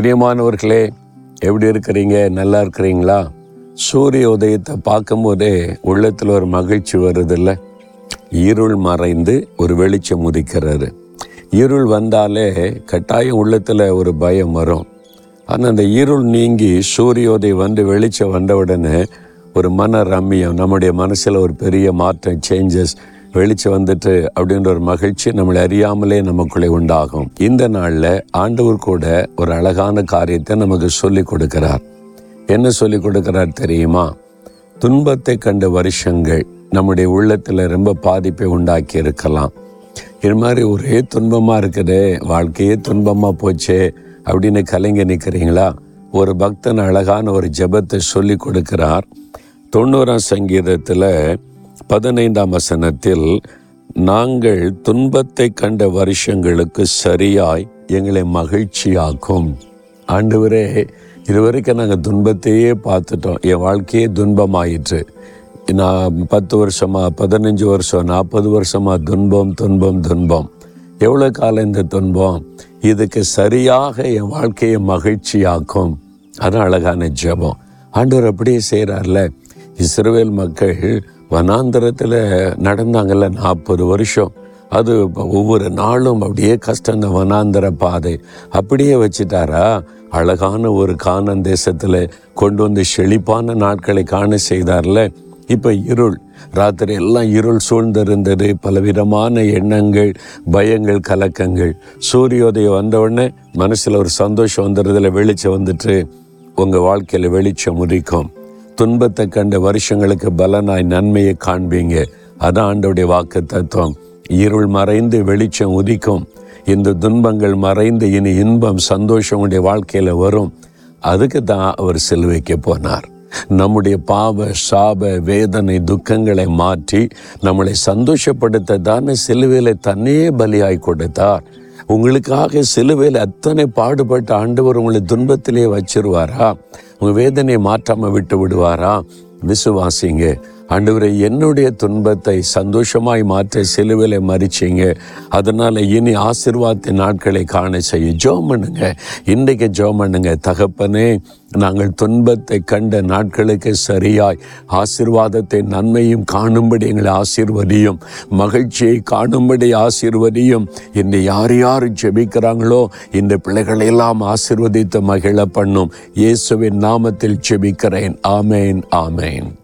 பிரியமானவர்களே எப்படி இருக்கிறீங்க? நல்லா இருக்கிறீங்களா? சூரிய உதயத்தை பார்க்கும்போதே உள்ளத்தில் ஒரு மகிழ்ச்சி வருதில்ல. இருள் மறைந்து ஒரு வெளிச்சம் உதிக்கிறாரு. இருள் வந்தாலே கட்டாயம் உள்ளத்தில் ஒரு பயம் வரும். ஆனால் அந்த இருள் நீங்கி சூரியோதயம் வந்து வெளிச்சம் வந்த உடனே ஒரு மன ரம்மியம் நம்முடைய மனசில் ஒரு பெரிய மாற்றம் சேஞ்சஸ் வெளிச்சம் வந்துட்டு அப்படின்ற ஒரு மகிழ்ச்சி நம்மளை அறியாமலே நமக்குள்ளே உண்டாகும். இந்த நாளில் ஆண்டவர் கூட ஒரு அழகான காரியத்தை நமக்கு சொல்லி கொடுக்கிறார். என்ன சொல்லி கொடுக்கிறார் தெரியுமா? துன்பத்தை கண்ட வருஷங்கள் நம்முடைய உள்ளத்தில் ரொம்ப பாதிப்பை உண்டாக்கி இருக்கலாம். இது மாதிரி ஒரே துன்பமாக இருக்குது வாழ்க்கையே துன்பமாக போச்சே அப்படின்னு கலைஞர் நிற்கிறீங்களா ஒரு பக்தன் அழகான ஒரு ஜெபத்தை சொல்லி கொடுக்கிறார். தொண்ணூறாம் சங்கீதத்தில் பதினைந்தாம் வசனத்தில் நாங்கள் துன்பத்தை கண்ட வருஷங்களுக்கு சரியாய் எங்களை மகிழ்ச்சியாக்கும். ஆண்டவரே இதுவரைக்கும் நாங்கள் துன்பத்தையே பார்த்துட்டோம். என் வாழ்க்கையே துன்பமாயிற்று. நான் பத்து வருஷமா பதினஞ்சு வருஷம் நாற்பது வருஷமா துன்பம் துன்பம் துன்பம். எவ்வளோ காலம் இந்த துன்பம்? இதுக்கு சரியாக என் வாழ்க்கையை மகிழ்ச்சியாக்கும். அது அழகான ஜபம். ஆண்டவர் அப்படியே செய்கிறார்ல இஸ்ரவேல் மக்கள் வனாந்தரத்தில் நடந்தாங்கல்ல நாற்பது வருஷம். அது ஒவ்வொரு நாளும் அப்படியே கஷ்டம் இந்த வனாந்தர பாதை. அப்படியே வச்சுட்டாரா? அழகான ஒரு கானன் தேசத்தில் கொண்டு வந்து செழிப்பான நாட்களை காண செய்தார்ல. இப்போ இருள். ராத்திரி எல்லாம் இருள் சூழ்ந்திருந்தது. பலவிதமான எண்ணங்கள் பயங்கள் கலக்கங்கள். சூரியோதயம் வந்தவுடனே மனசில் ஒரு சந்தோஷம் வந்துடுறதுல வெளிச்சம் வந்துட்டு உங்கள் வாழ்க்கையில் வெளிச்சம் உதிக்கும். துன்பத்தை கண்ட வருஷங்களுக்கு பலனாய் நன்மையை காண்பீங்க. அதான் ஆண்டோடைய வாக்கு தத்துவம் இருள் மறைந்து வெளிச்சம் உதிக்கும். இந்த துன்பங்கள் மறைந்து இனி இன்பம் சந்தோஷம் உடைய வாழ்க்கையில் வரும். அதுக்கு தான் அவர் சிலுவைக்கு போனார். நம்முடைய பாவ சாப வேதனை துக்கங்களை மாற்றி நம்மளை சந்தோஷப்படுத்த தானே சிலுவையில் தன்னையே பலியாய் கொடுத்தார். உங்களுக்காக சிலுவையில் அத்தனை பாடுபட்ட ஆண்டவர் உங்களை துன்பத்திலே வச்சிருவாரா? உங்கள் வேதனையை மாற்றாமல் விட்டு விடுவாரா? விசுவாசிங்க. ஆண்டவரை என்னுடைய துன்பத்தை சந்தோஷமாய் மாற்ற சிலுவையில மறிச்சிங்க. அதனால இனி ஆசிர்வாதத்தின் நாட்களை காண செய்ய ஜோம் பண்ணுங்க. இன்றைக்கு ஜோம் பண்ணுங்க. தகப்பனே நாங்கள் துன்பத்தை கண்ட நாட்களுக்கு சரியாய் ஆசிர்வாதத்தை நன்மையும் காணும்படி எங்களை ஆசீர்வதியும். மகிழ்ச்சியை காணும்படி ஆசீர்வதியும். இந்த யார் யார் ஜெபிக்கிறாங்களோ இந்த பிள்ளைகளை எல்லாம் மகிழ பண்ணும். இயேசுவின் நாமத்தில் ஜெபிக்கிறேன். ஆமேன் ஆமேன்.